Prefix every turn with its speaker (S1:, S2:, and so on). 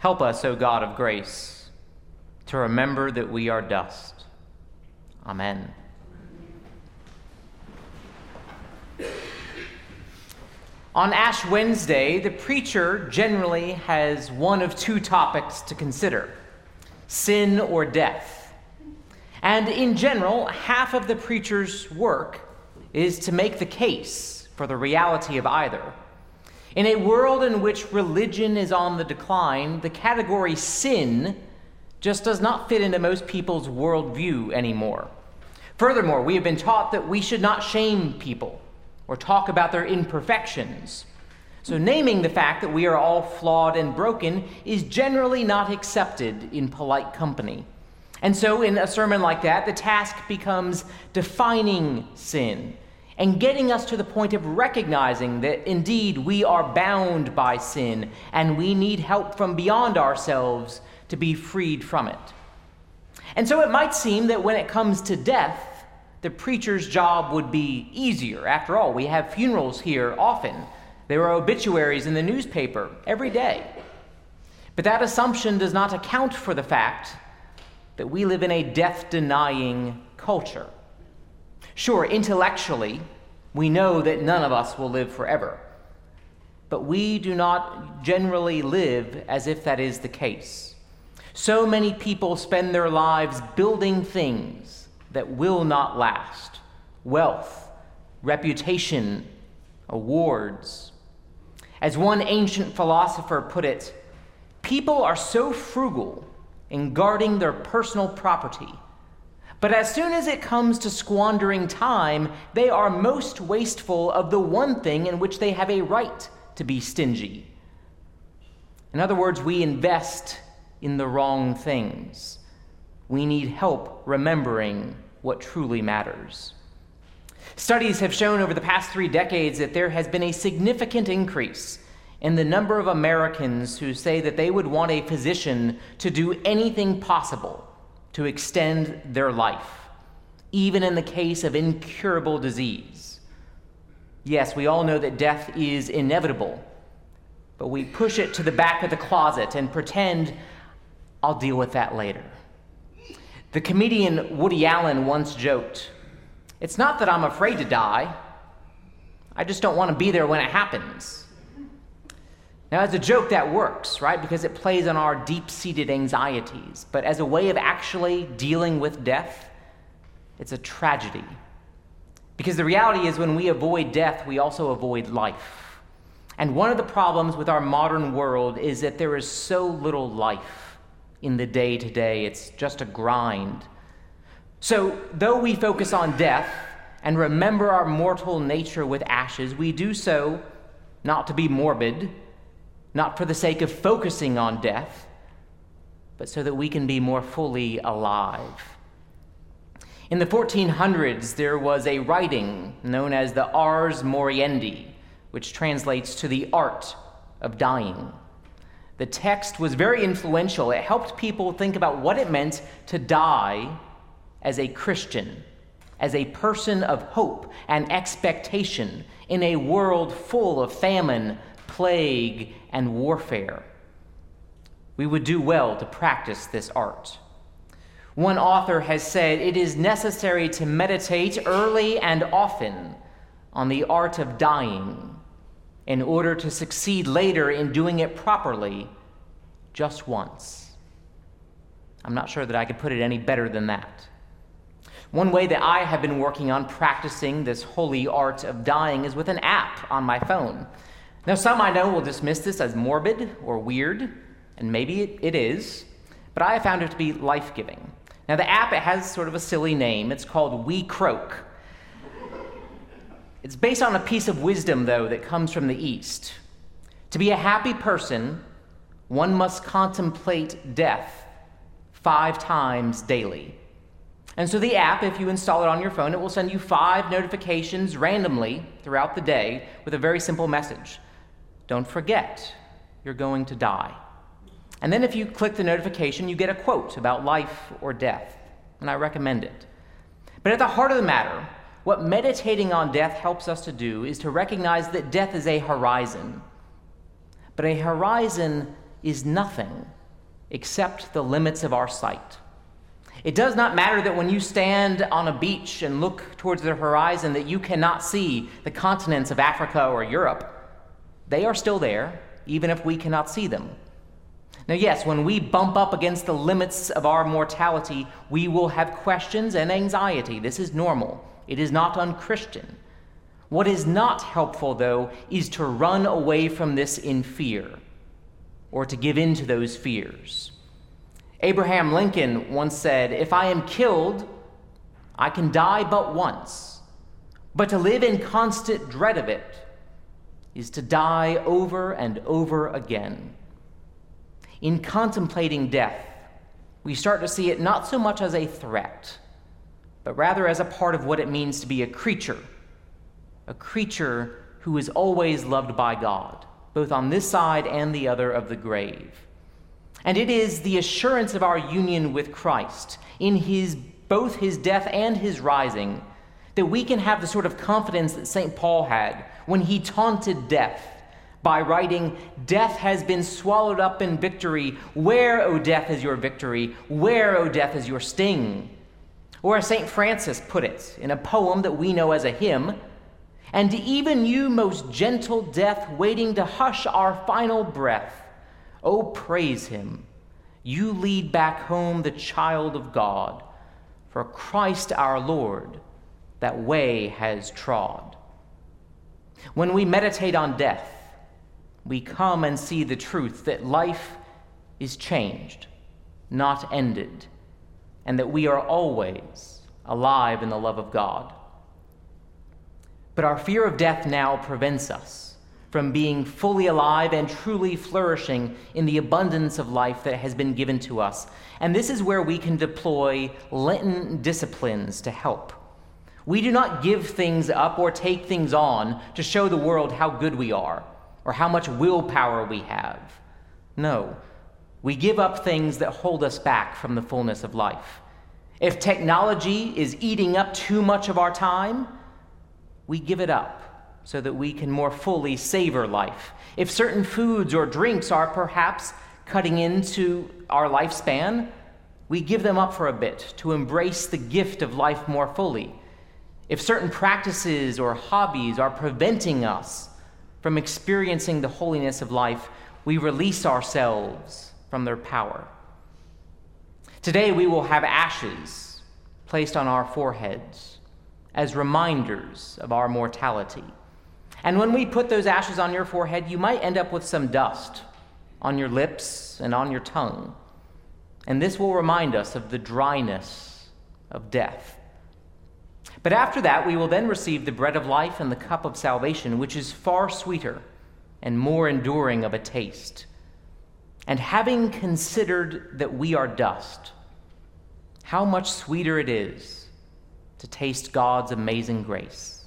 S1: Help us, O God of grace, to remember that we are dust. Amen. On Ash Wednesday, the preacher generally has one of two topics to consider sin or death. And in general, half of the preacher's work is to make the case for the reality of either. In a world in which religion is on the decline, the category sin just does not fit into most people's worldview anymore. Furthermore, we have been taught that we should not shame people or talk about their imperfections. So, naming the fact that we are all flawed and broken is generally not accepted in polite company. And so, in a sermon like that, the task becomes defining sin and getting us to the point of recognizing that indeed we are bound by sin and we need help from beyond ourselves to be freed from it. And so it might seem that when it comes to death, the preacher's job would be easier. After all, we have funerals here often. There are obituaries in the newspaper every day. But that assumption does not account for the fact that we live in a death denying culture. Sure, intellectually, we know that none of us will live forever. But we do not generally live as if that is the case. So many people spend their lives building things that will not last wealth, reputation, awards. As one ancient philosopher put it, people are so frugal in guarding their personal property but as soon as it comes to squandering time, they are most wasteful of the one thing in which they have a right to be stingy. In other words, we invest in the wrong things. We need help remembering what truly matters. Studies have shown over the past three decades that there has been a significant increase in the number of Americans who say that they would want a physician to do anything possible to extend their life, even in the case of incurable disease. Yes, we all know that death is inevitable, but we push it to the back of the closet and pretend I'll deal with that later. The comedian Woody Allen once joked It's not that I'm afraid to die, I just don't want to be there when it happens. Now, as a joke, that works, right? Because it plays on our deep seated anxieties. But as a way of actually dealing with death, it's a tragedy. Because the reality is, when we avoid death, we also avoid life. And one of the problems with our modern world is that there is so little life in the day to day, it's just a grind. So, though we focus on death and remember our mortal nature with ashes, we do so not to be morbid not for the sake of focusing on death, but so that we can be more fully alive. In the 1400s, there was a writing known as the Ars Moriendi, which translates to the art of dying. The text was very influential. It helped people think about what it meant to die as a Christian, as a person of hope and expectation in a world full of famine, plague, and warfare. We would do well to practice this art. One author has said it is necessary to meditate early and often on the art of dying in order to succeed later in doing it properly just once. I'm not sure that I could put it any better than that. One way that I have been working on practicing this holy art of dying is with an app on my phone. Now, some I know will dismiss this as morbid or weird, and maybe it, it is, but I have found it to be life giving. Now, the app, it has sort of a silly name. It's called We Croak. It's based on a piece of wisdom, though, that comes from the East. To be a happy person, one must contemplate death five times daily. And so, the app, if you install it on your phone, it will send you five notifications randomly throughout the day with a very simple message don't forget, you're going to die. And then if you click the notification, you get a quote about life or death, and I recommend it. But at the heart of the matter, what meditating on death helps us to do is to recognize that death is a horizon, but a horizon is nothing except the limits of our sight. It does not matter that when you stand on a beach and look towards the horizon that you cannot see the continents of Africa or Europe. They are still there, even if we cannot see them. Now, yes, when we bump up against the limits of our mortality, we will have questions and anxiety. This is normal. It is not unchristian. What is not helpful, though, is to run away from this in fear or to give in to those fears. Abraham Lincoln once said, If I am killed, I can die but once, but to live in constant dread of it is to die over and over again. In contemplating death, we start to see it not so much as a threat, but rather as a part of what it means to be a creature, a creature who is always loved by God, both on this side and the other of the grave. And it is the assurance of our union with Christ in his both his death and his rising that we can have the sort of confidence that St. Paul had when he taunted death by writing, Death has been swallowed up in victory. Where, O death, is your victory? Where, O death, is your sting? Or as St. Francis put it in a poem that we know as a hymn, and even you, most gentle death, waiting to hush our final breath Oh, praise him. You lead back home the child of God, for Christ our Lord that way has trod. When we meditate on death, we come and see the truth that life is changed, not ended, and that we are always alive in the love of God. But our fear of death now prevents us from being fully alive and truly flourishing in the abundance of life that has been given to us. And this is where we can deploy Lenten disciplines to help. We do not give things up or take things on to show the world how good we are or how much willpower we have. No, we give up things that hold us back from the fullness of life. If technology is eating up too much of our time, we give it up so that we can more fully savor life. If certain foods or drinks are perhaps cutting into our lifespan, we give them up for a bit to embrace the gift of life more fully. If certain practices or hobbies are preventing us from experiencing the holiness of life, we release ourselves from their power. Today, we will have ashes placed on our foreheads as reminders of our mortality. And when we put those ashes on your forehead, you might end up with some dust on your lips and on your tongue. And this will remind us of the dryness of death. But after that, we will then receive the bread of life and the cup of salvation, which is far sweeter and more enduring of a taste. And having considered that we are dust, how much sweeter it is to taste God's amazing grace.